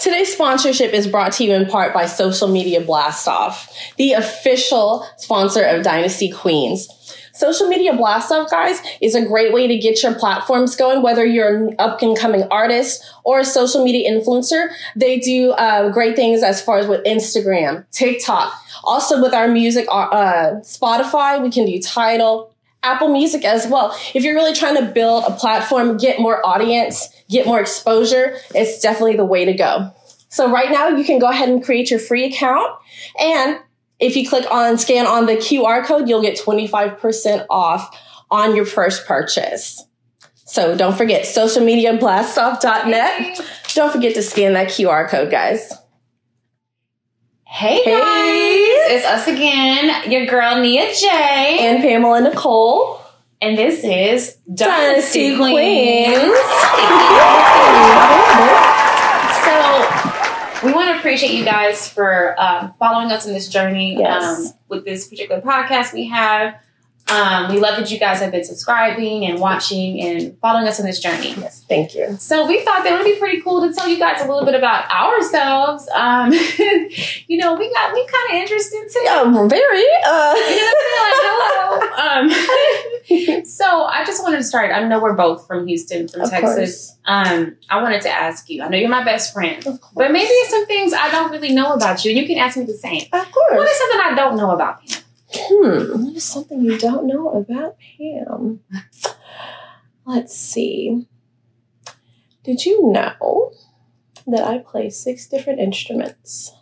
Today's sponsorship is brought to you in part by Social Media Blast Off, the official sponsor of Dynasty Queens. Social Media Blast Off, guys, is a great way to get your platforms going, whether you're an up and coming artist or a social media influencer. They do uh, great things as far as with Instagram, TikTok. Also, with our music, uh, uh Spotify, we can do Tidal, Apple Music as well. If you're really trying to build a platform, get more audience, get more exposure, it's definitely the way to go. So right now you can go ahead and create your free account. And if you click on scan on the QR code, you'll get 25% off on your first purchase. So don't forget socialmediablastoff.net. Don't forget to scan that QR code, guys. Hey, hey guys, it's us again, your girl Nia J and Pamela Nicole. And this is Dynasty, Dynasty Queens. Queens. so we want to appreciate you guys for um, following us in this journey yes. um, with this particular podcast we have. Um, we love that you guys have been subscribing and watching and following us on this journey. Yes, thank you. So we thought that would be pretty cool to tell you guys a little bit about ourselves. Um, you know, we got we kind of interested too. Yeah, very. Uh. like, hello. Um, so I just wanted to start. I know we're both from Houston, from of Texas. Um, I wanted to ask you. I know you're my best friend, but maybe some things I don't really know about you, you can ask me the same. Of course. What is something I don't know about you? Hmm, what is something you don't know about Pam? Let's see. Did you know that I play six different instruments?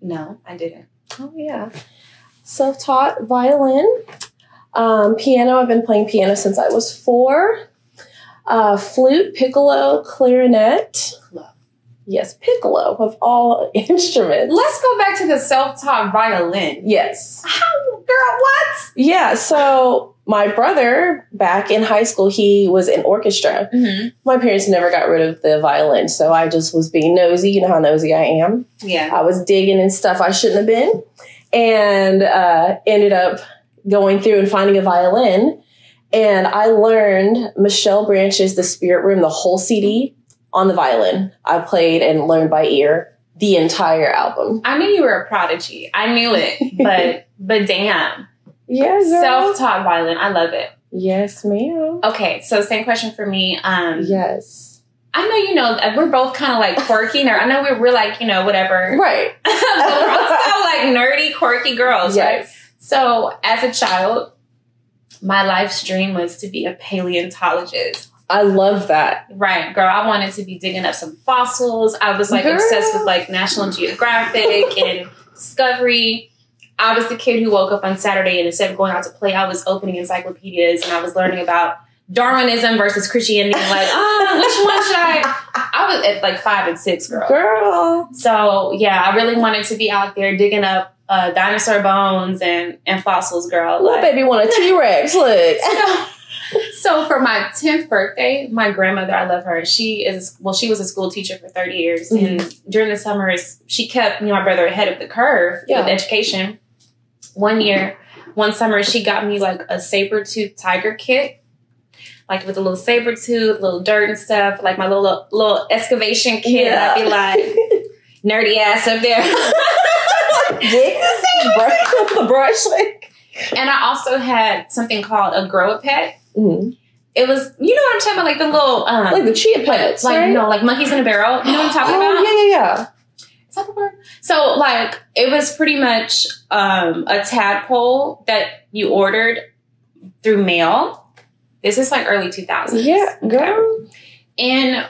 No, I didn't. Oh, yeah. Self taught violin, um, piano. I've been playing piano since I was four. Uh, flute, piccolo, clarinet. Love Yes, piccolo of all instruments. Let's go back to the self-taught violin. Yes. How, girl, what? Yeah, so my brother back in high school, he was in orchestra. Mm-hmm. My parents never got rid of the violin, so I just was being nosy. You know how nosy I am. Yeah. I was digging and stuff I shouldn't have been, and uh, ended up going through and finding a violin. And I learned Michelle Branch's The Spirit Room, the whole CD on the violin. I played and learned by ear the entire album. I knew you were a prodigy. I knew it, but but damn. Yeah, self-taught violin. I love it. Yes, ma'am. Okay, so same question for me. Um, yes. I know you know we're both kind of like quirky, or I know we're, we're like you know whatever, right? but we're also like nerdy, quirky girls, yes. right? So as a child, my life's dream was to be a paleontologist. I love that. Right, girl. I wanted to be digging up some fossils. I was like girl. obsessed with like National Geographic and Discovery. I was the kid who woke up on Saturday and instead of going out to play, I was opening encyclopedias and I was learning about Darwinism versus Christianity. Like, oh, which one should I? I was at like five and six, girl. Girl. So yeah, I really wanted to be out there digging up uh, dinosaur bones and and fossils, girl. Little like, baby want a T Rex. Look. So, so for my 10th birthday, my grandmother, I love her. She is, well, she was a school teacher for 30 years. Mm-hmm. And during the summers, she kept me and my brother ahead of the curve yeah. with education. One year, one summer, she got me like a saber tooth tiger kit. Like with a little saber tooth, little dirt and stuff, like my little little excavation kit. Yeah. I'd be like nerdy ass up there. the brush. like. And I also had something called a grow a pet. Mm-hmm. It was, you know what I'm talking about, like the little, um, like the chia pets, like, right? no, like monkeys in a barrel. You know what I'm talking oh, about? Yeah, yeah, yeah. Is that the word? So, like, it was pretty much um, a tadpole that you ordered through mail. This is like early 2000s. Yeah, girl. And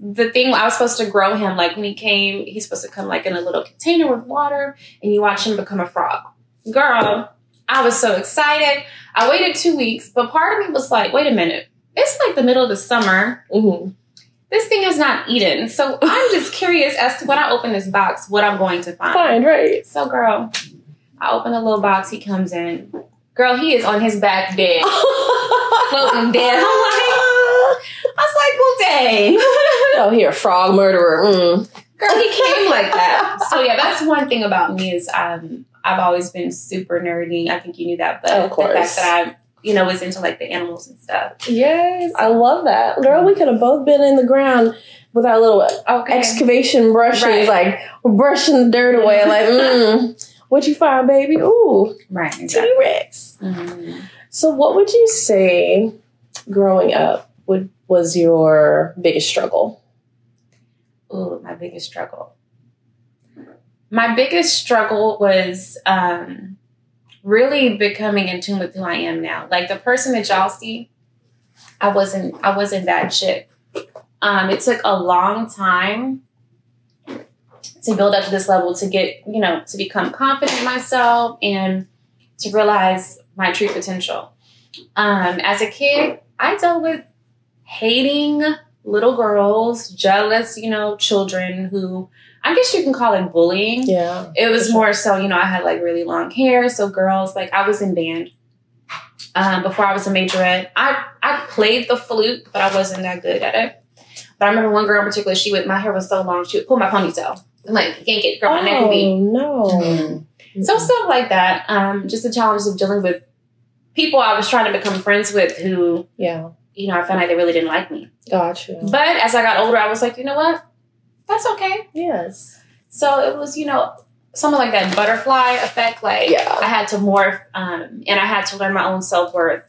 the thing I was supposed to grow him, like when he came, he's supposed to come like in a little container with water, and you watch him become a frog. Girl, I was so excited. I waited two weeks, but part of me was like, wait a minute. It's like the middle of the summer. Mm-hmm. This thing is not eaten. So I'm just curious as to when I open this box, what I'm going to find. Find, right. So, girl, I open the little box. He comes in. Girl, he is on his back dead. floating dead. I'm like, I was like, well, dang. oh, here, frog murderer. Mm. Girl, he came like that. So, yeah, that's one thing about me is um, I've always been super nerdy. I think you knew that, but of course. the fact that I you know, is into like the animals and stuff. Yes, I love that. Girl, we could have both been in the ground with our little okay. excavation brushes, right. like brushing the dirt away, like, mm, what you find, baby? Ooh, right, exactly. T Rex. Mm-hmm. So, what would you say growing up would was your biggest struggle? Ooh, my biggest struggle. My biggest struggle was um, really becoming in tune with who I am now. Like the person that y'all see, I wasn't. I wasn't that chick. Um, it took a long time to build up to this level to get, you know, to become confident in myself and to realize my true potential. Um, as a kid, I dealt with hating little girls, jealous, you know, children who I guess you can call it bullying. Yeah. It was more so, you know, I had like really long hair. So girls, like I was in band um, before I was a majorette. I, I played the flute, but I wasn't that good at it. But I remember one girl in particular, she would, my hair was so long, she would pull my ponytail. I'm like, yank it, girl, my oh, neck would be. no. Mm-hmm. So stuff like that. Um, just the challenges of dealing with people I was trying to become friends with who, yeah, you know, I found like they really didn't like me. Gotcha. But as I got older, I was like, you know what? That's okay. Yes. So it was, you know, something like that butterfly effect. Like yeah. I had to morph, um, and I had to learn my own self worth,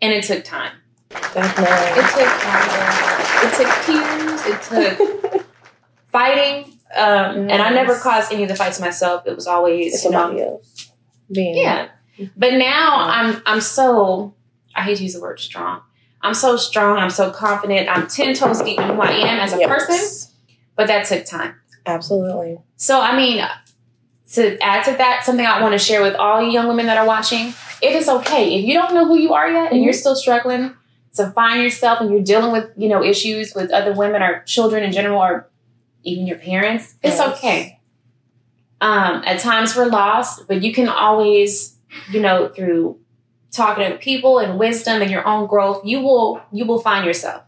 and it took time. Definitely. It took time. It took tears. It took fighting. Um, And I never caused any of the fights myself. It was always somebody else. Being yeah. But now I'm I'm so I hate to use the word strong. I'm so strong. I'm so confident. I'm ten toes deep in who I am as a yes. person. But that took time. Absolutely. So I mean, to add to that, something I want to share with all you young women that are watching, it is okay if you don't know who you are yet and mm-hmm. you're still struggling to find yourself and you're dealing with you know issues with other women or children in general or even your parents. It's okay. Um, at times we're lost, but you can always you know, through talking to people and wisdom and your own growth, you will you will find yourself.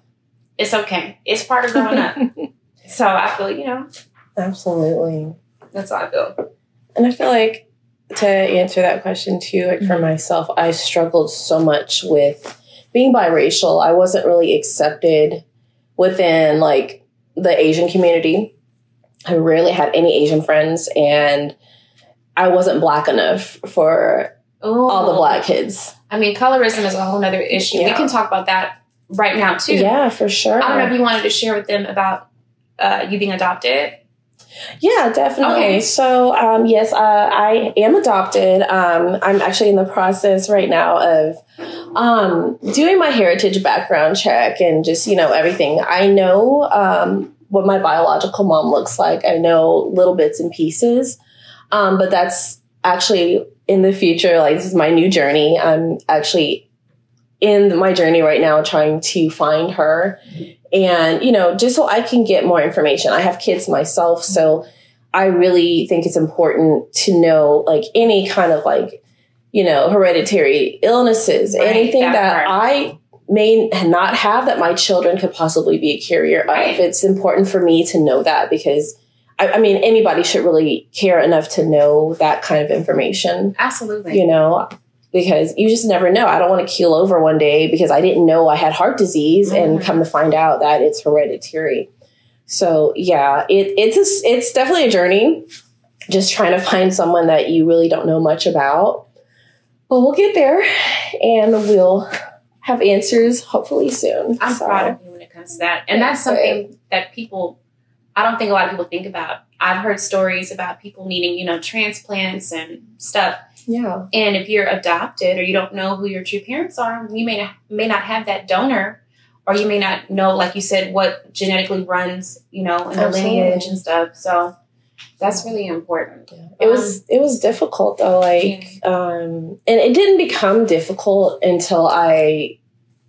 It's okay. It's part of growing up. so I feel, you know. Absolutely. That's how I feel. And I feel like to answer that question too, like for mm-hmm. myself, I struggled so much with being biracial. I wasn't really accepted within like the Asian community. I rarely had any Asian friends and I wasn't black enough for Ooh. all the black kids. I mean, colorism is a whole other issue. Yeah. We can talk about that right now too. Yeah, for sure. I don't know if you wanted to share with them about uh, you being adopted. Yeah, definitely. Okay. So, um, yes, uh, I am adopted. Um, I'm actually in the process right now of um, doing my heritage background check and just, you know, everything. I know um, what my biological mom looks like, I know little bits and pieces. Um, but that's actually in the future. Like this is my new journey. I'm actually in my journey right now trying to find her and you know just so i can get more information i have kids myself so i really think it's important to know like any kind of like you know hereditary illnesses right, anything that, that i may not have that my children could possibly be a carrier right. of it's important for me to know that because I, I, mean, anybody should really care enough to know that kind of information. Absolutely. You know, because you just never know. I don't want to keel over one day because I didn't know I had heart disease mm-hmm. and come to find out that it's hereditary. So yeah, it, it's a, it's definitely a journey. Just trying to find someone that you really don't know much about. But we'll get there, and we'll have answers hopefully soon. I'm so. proud of you when it comes to that, and that's something that people I don't think a lot of people think about. I've heard stories about people needing, you know, transplants and stuff. Yeah. And if you're adopted or you don't know who your true parents are, you may not may not have that donor, or you may not know, like you said, what genetically runs, you know, in the Absolutely. lineage and stuff. So that's really important. Yeah. It um, was it was difficult though, like, yeah. um, and it didn't become difficult until I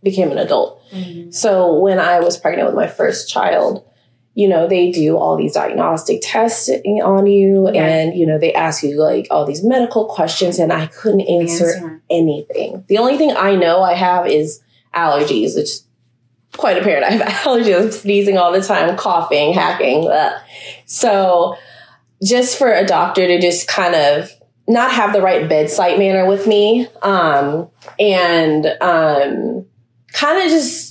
became an adult. Mm-hmm. So when I was pregnant with my first child you know, they do all these diagnostic tests on you and, you know, they ask you like all these medical questions and I couldn't answer, answer, anything. The only thing I know I have is allergies, which is quite apparent. I have allergies, I'm sneezing all the time, coughing, hacking. Blah. So just for a doctor to just kind of not have the right bedside manner with me, um, and um, kind of just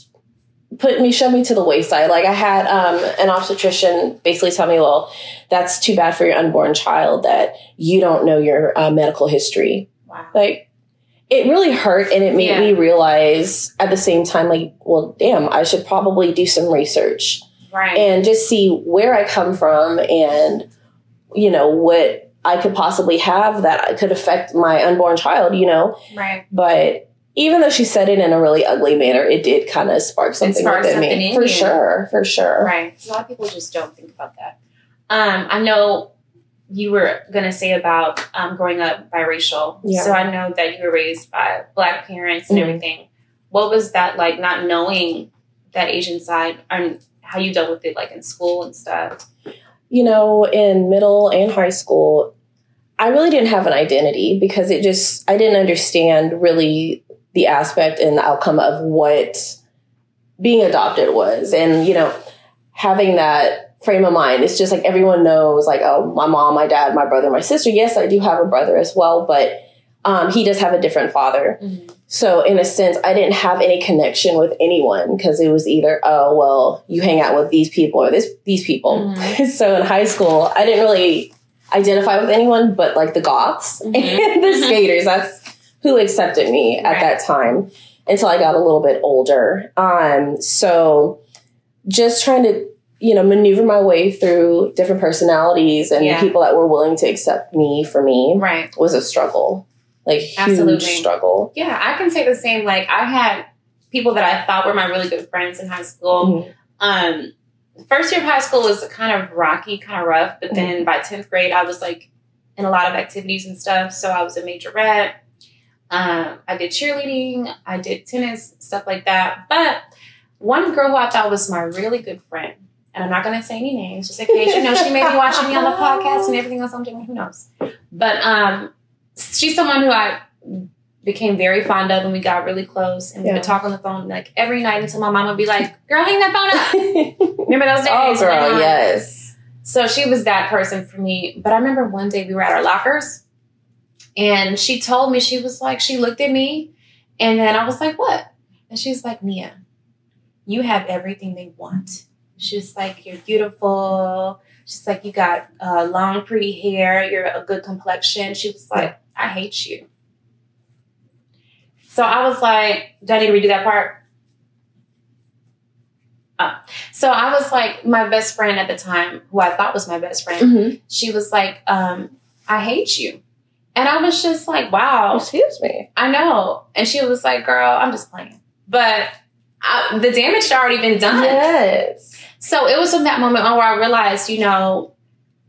put me, show me to the wayside. Like I had um, an obstetrician basically tell me, well, that's too bad for your unborn child that you don't know your uh, medical history. Wow. Like it really hurt and it made Yeah. me realize at the same time, like, well, damn, I should probably do some research Right. and just see where I come from and, you know, what I could possibly have that could affect my unborn child, you know. right. But even though she said it in a really ugly manner, it did kind of spark something within something me. For you. sure, for sure. Right. A lot of people just don't think about that. Um, I know you were going to say about um, growing up biracial. Yeah. So I know that you were raised by black parents and Mhm. everything. What was that like, not knowing that Asian side and how you dealt with it, like in school and stuff? You know, in middle and high school, I really didn't have an identity because it just, I didn't understand really the aspect and the outcome of what being adopted was. And, you know, having that frame of mind, it's just like everyone knows, like, oh, my mom, my dad, my brother, my sister. Yes, I do have a brother as well, but um, he does have a different father. So, in a sense, I didn't have any connection with anyone because it was either, oh, well, you hang out with these people or this these people. Mhm. so, in high school, I didn't really identify with anyone but like the goths Mhm. and the skaters. That's who accepted me at Right. that time until I got a little bit older. Um, so, just trying to you know maneuver my way through different personalities and Yeah. people that were willing to accept me for me Right. was a struggle like huge Absolutely. struggle Yeah, I can say the same. Like I had people that I thought were my really good friends in high school. Mhm. Um, first year of high school was kind of rocky, kind of rough, but then by tenth grade, I was like in a lot of activities and stuff. So I was a majorette. Um, I did cheerleading, I did tennis, stuff like that. But one girl who I thought was my really good friend, and I'm not going to say any names, just in case you know she may be watching me on the podcast and everything else I'm doing. Who knows? But um, she's someone who I became very fond of, and we got really close, and we would talk on the phone like every night until my mom would be like, "Girl, hang that phone up." Remember those days? oh girl yes So she was that person for me. But I remember one day we were at our lockers and she told me, she was like, she looked at me and then I was like, what? And she's like, Nia, you have everything they want. She's like, you're beautiful. She's like, you got uh, long, pretty hair. You're a good complexion. She was like, I hate you. So I was like, do I need to redo that part? Uh, so I was like, my best friend at the time, who I thought was my best friend, Mhm. she was like, um, I hate you. And I was just like, wow, excuse me I know. And she was like, girl, I'm just playing. But I, the damage had already been done. yes So it was from that moment on where I realized, you know,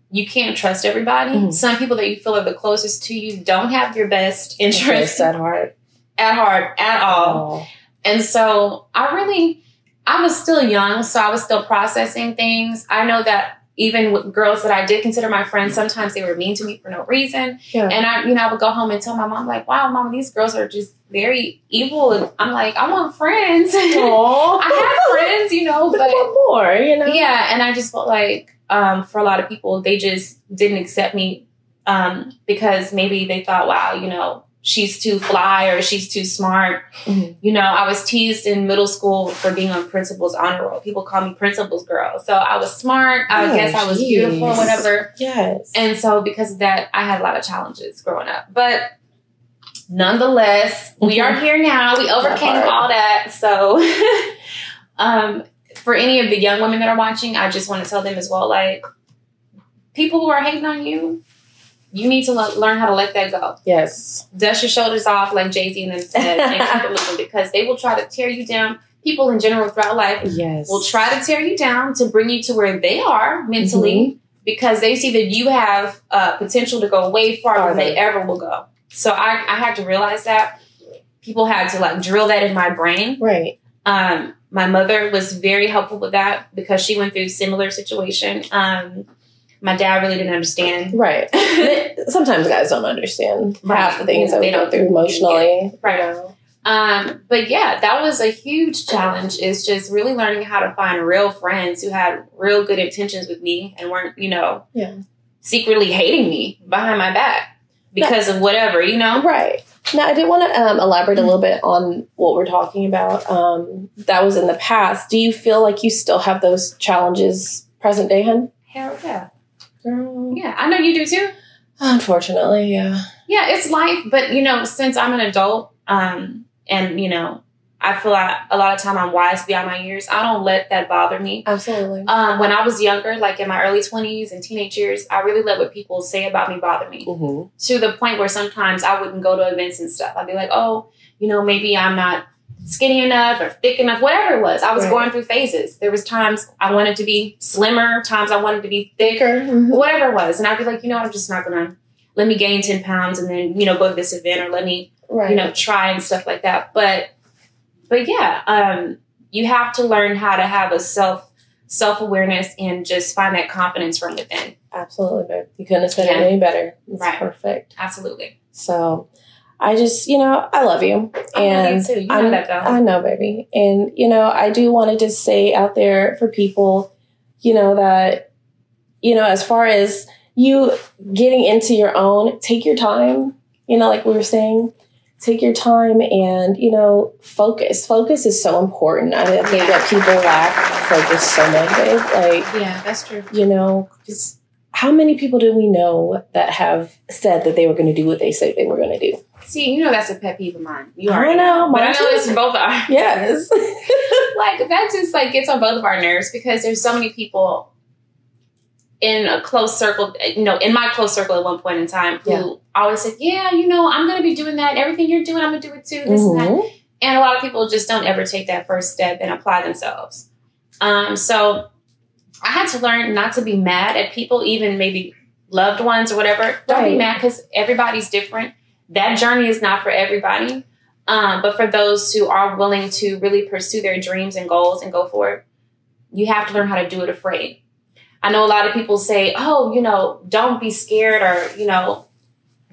you can't trust everybody. Mhm. Some people that you feel are the closest to you don't have your best interest at heart at heart at all. oh. And so I really, I was still young, so I was still processing things. I know that even with girls that I did consider my friends, sometimes they were mean to me for no reason. yeah And I, you know, I would go home and tell my mom, like, wow, mom, these girls are just very evil. And I'm like, I want friends. I have friends, you know, but more you know yeah. And I just felt like um, for a lot of people, they just didn't accept me um, because maybe they thought, wow, you know, she's too fly or she's too smart. Mhm. You know, I was teased in middle school for being on principal's honor roll. People call me principal's girl. So I was smart. I Oh, guess I was geez. beautiful, whatever. yes And so because of that, I had a lot of challenges growing up. But nonetheless, we are here now. We overcame part. all that. So um, for any of the young women that are watching, I just want to tell them as well, like people who are hating on you, you need to le- learn how to let that go. yes Dust your shoulders off, like Jay Z and them said, and keep it moving because they will try to tear you down. People in general throughout life yes will try to tear you down to bring you to where they are mentally because they see that you have uh, potential to go way farther than they ever will go. So I, I had to realize that people had to like drill that in my brain. right Um, my mother was very helpful with that because she went through similar situation. Um, my dad really didn't understand. right sometimes guys don't understand Right. half the things that They we go don't through emotionally Right. you know? Um, but yeah, that was a huge challenge. Is just really learning how to find real friends who had real good intentions with me and weren't, you know, Yeah. secretly hating me behind my back. because of whatever, you know? Right. Now, I did want to um, elaborate a little bit on what we're talking about. Um, that was in the past. Do you feel like you still have those challenges present day, hun? Hell yeah. Girl. Yeah, I know you do too. Unfortunately, yeah. Yeah, it's life, but you know, since I'm an adult, um, and you know, I feel like a lot of time I'm wise beyond my years. I don't let that bother me. Absolutely. Um, when I was younger, like in my early 20s and teenage years, I really let what people say about me bother me Mm-hmm. to the point where sometimes I wouldn't go to events and stuff. I'd be like, oh, you know, maybe I'm not skinny enough or thick enough, whatever it was. I was Right. going through phases. There was times I wanted to be slimmer, times I wanted to be thicker, Mhm. whatever it was. And I'd be like, you know, I'm just not gonna let me gain 10 pounds and then, you know, go to this event or let me Right. you know try and stuff like that but but yeah um you have to learn how to have a self self-awareness and just find that confidence from within Absolutely. You couldn't have said Yeah. it any better. It's Right. perfect. absolutely So, I just, you know, I love you. I and too. You know I'm- that. I know, baby. And, you know, I do want to just say out there for people, you know, that, you know, as far as you getting into your own, take your time, you know, like we were saying, take your time and, you know, focus. Focus is so important. I, I think Yeah. that people lack focus so much, babe. Like, yeah that's true you know, because how many people do we know that have said that they were going to do what they said they were going to do? See you know that's a pet peeve of mine you I already know, but i know it's both our Yes. like that just like gets on both of our nerves because there's so many people in a close circle you know in my close circle at one point in time who Yeah. always said yeah you know i'm gonna be doing that everything you're doing i'm gonna do it too this and that Mhm. And a lot of people just don't ever take that first step and apply themselves. Um, so I had to learn not to be mad at people, even maybe loved ones or whatever. Don't be mad because everybody's different. That journey is not for everybody. Um, but for those who are willing to really pursue their dreams and goals and go for it, you have to learn how to do it afraid. I know a lot of people say, oh, you know, don't be scared or, you know,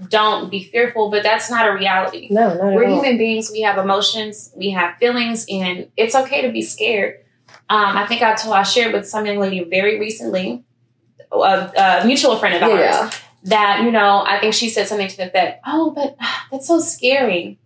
don't be fearful, but that's not a reality. No, not We're at all. human beings. We have emotions. We have feelings, and it's okay to be scared. Um, I think I told I shared with some young lady very recently, a, a mutual friend of ours, Yeah. That you know I think she said something to the effect, "Oh, but that's so scary."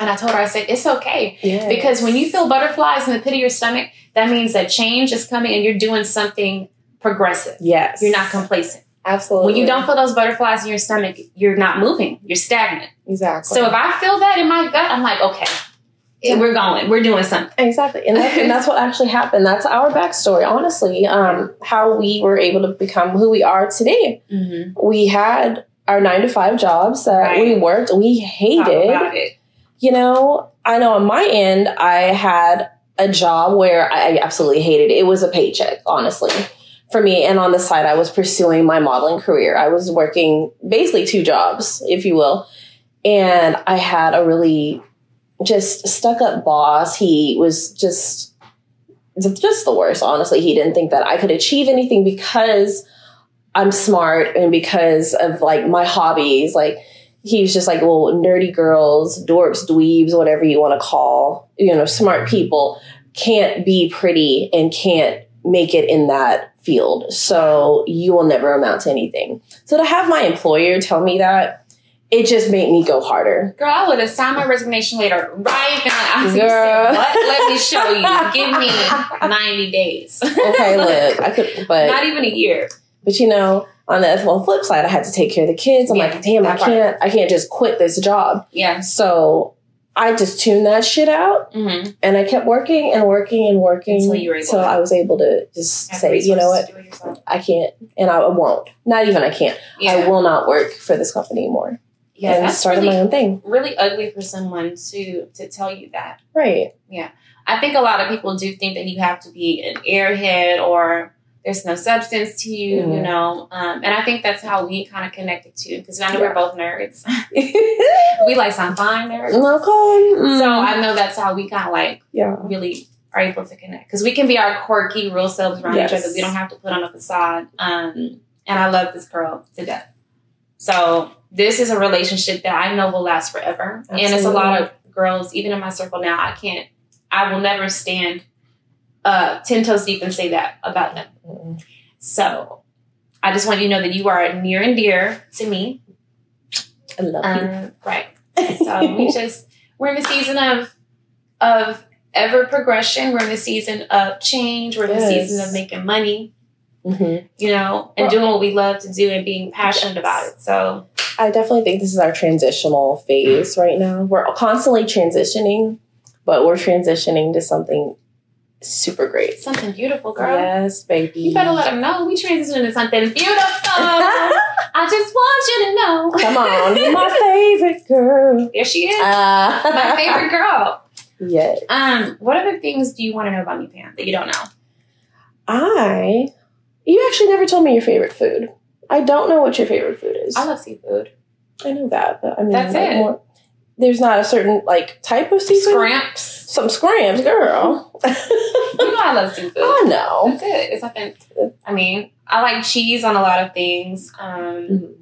And I told her, I said, "It's okay Yes. because when you feel butterflies in the pit of your stomach, that means that change is coming and you're doing something progressive. yes, You're not complacent. absolutely When you don't feel those butterflies in your stomach, you're not moving. You're stagnant." exactly. So if I feel that in my gut, I'm like, okay, Yeah. we're going, we're doing something. Exactly, and that's, and that's what actually happened. That's our backstory, honestly. Um, how we were able to become who we are today. Mm-hmm. We had our nine to five jobs that Right. we worked. We hated. it. You know, I know on my end, I had a job where I absolutely hated it. It was a paycheck, honestly, for me. And on the side, I was pursuing my modeling career. I was working basically two jobs, if you will. And I had a really just stuck up boss. He was just just the worst, honestly. He didn't think that I could achieve anything because I'm smart and because of like my hobbies. Like he was just like, well, nerdy girls, dorks, dweebs, whatever you want to call, you know, smart people can't be pretty and can't make it in that field. So you will never amount to anything. So to have my employer tell me that, it just made me go harder. Girl, I would have signed my resignation letter right now. I was Girl. What? Let me show you. Give me 90 days. Okay, look, I could, but Not even a year. But you know, on the well, flip side, I had to take care of the kids. I'm Yeah, like, damn, I can't, I can't just quit this job. Yeah. So I just tuned that shit out, Mm-hmm. and I kept working and working and working Until you were able to- I was able to just say, you know what, I can't, and I won't. Not even I can't. Yeah. I will not work for this company anymore. Yeah. and That's started really, my own thing. really ugly for someone to to tell you that. Right. Yeah. I think a lot of people do think that you have to be an airhead or there's no substance to you, you Mhm. know. Um, and I think that's how we kind of connected too, because I know Yeah. we're both nerds. we like some fine nerds. okay. So I know that's how we kind of like yeah. really are able to connect because we can be our quirky, real selves around Yes. each other. We don't have to put on a facade. Um, and I love this girl to death. So this is a relationship that I know will last forever. And it's a lot of girls, even in my circle now. I can't. I will never stand uh, ten toes deep and say that about them. So I just want you to know that you are near and dear to me. I love um, you. Right. So we just we're in the season of of ever progression. We're in the season of change. We're in yes. the season of making money. Mm-hmm. You know, and well, doing what we love to do and being passionate yes. about it. So I definitely think this is our transitional phase right now. We're constantly transitioning, but we're transitioning to something super great. Something beautiful, girl. Yes, baby. You better let them know we transitioning to something beautiful. I just want you to know. Come on, my favorite girl. There she is. Uh, my favorite girl. Yes. Um, what other things do you want to know about me, Pam, that you don't know? I you actually never told me your favorite food. I don't know what your favorite food is. I love seafood. I know that, but I mean, that's like it. More, there's not a certain like type of seafood. Scramps. Some scramps, girl. you know I love seafood. I know. That's it. It's nothing. I mean, I like cheese on a lot of things, um, mm-hmm.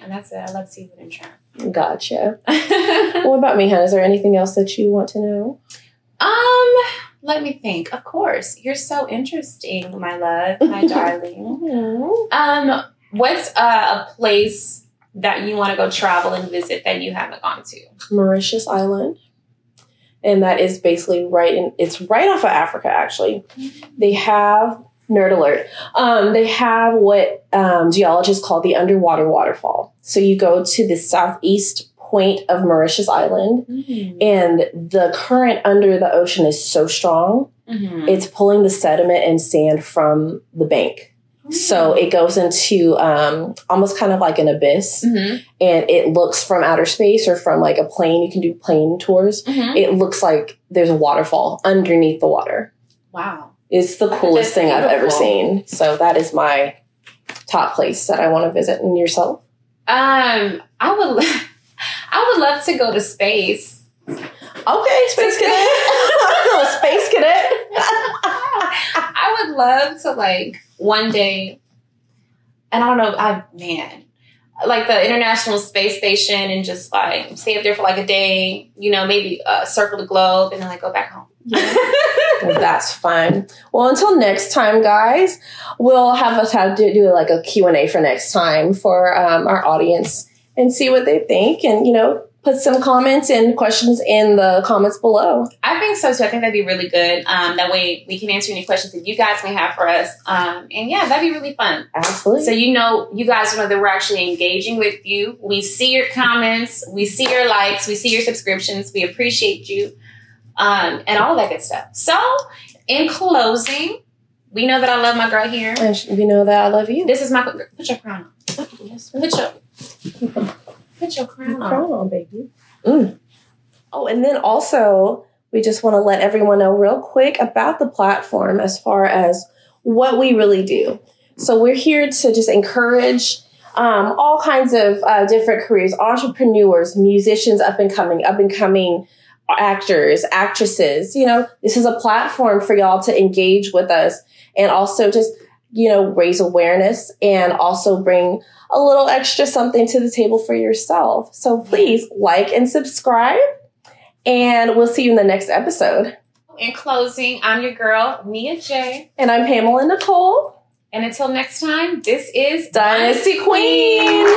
and that's it. I love seafood and shrimp. Gotcha. what about me, hon? Is there anything else that you want to know? Um, let me think. Of course, you're so interesting, my love, my darling. Mm-hmm. Um, what's a place that you want to go travel and visit that you haven't gone to? Mauritius Island. And that is basically right in it's right off of Africa actually. Mm-hmm. They have nerd alert. Um, they have what um, geologists call the underwater waterfall. So you go to the southeast point of Mauritius Island, mm-hmm. and the current under the ocean is so strong, mm-hmm. it's pulling the sediment and sand from the bank. Mm-hmm. So it goes into um, almost kind of like an abyss, mm-hmm. and it looks from outer space or from like a plane. You can do plane tours. Mm-hmm. It looks like there's a waterfall underneath the water. Wow, it's the coolest thing I've ever seen. So that is my top place that I want to visit. And yourself? Um, I would. I would love to go to space. Okay, space cadet. space cadet. I would love to like one day, and I don't know, I man, like the International Space Station, and just like stay up there for like a day. You know, maybe uh, circle the globe, and then like go back home. well, that's fun. Well, until next time, guys, we'll have us have to do like a Q and A for next time for um, our audience and see what they think and, you know, put some comments and questions in the comments below. I think so too. I think that'd be really good. Um, that way we can answer any questions that you guys may have for us. Um, and yeah, that'd be really fun. Absolutely. So you know, you guys know that we're actually engaging with you. We see your comments, we see your likes, we see your subscriptions. We appreciate you, um, and all that good stuff. So in closing, we know that I love my girl here. And we know that I love you. This is my put your crown on. Yes, put your Put your crown, on. crown on, baby. Mm. Oh, and then also, we just want to let everyone know real quick about the platform as far as what we really do. So we're here to just encourage um, all kinds of uh, different careers, entrepreneurs, musicians, up and coming, up and coming actors, actresses. You know, this is a platform for y'all to engage with us and also just, you know, raise awareness and also bring a little extra something to the table for yourself. So please like and subscribe, and we'll see you in the next episode. In closing, I'm your girl, Nia J. And I'm Pamela Nicole. And until next time, this is Dynasty, Dynasty Queens.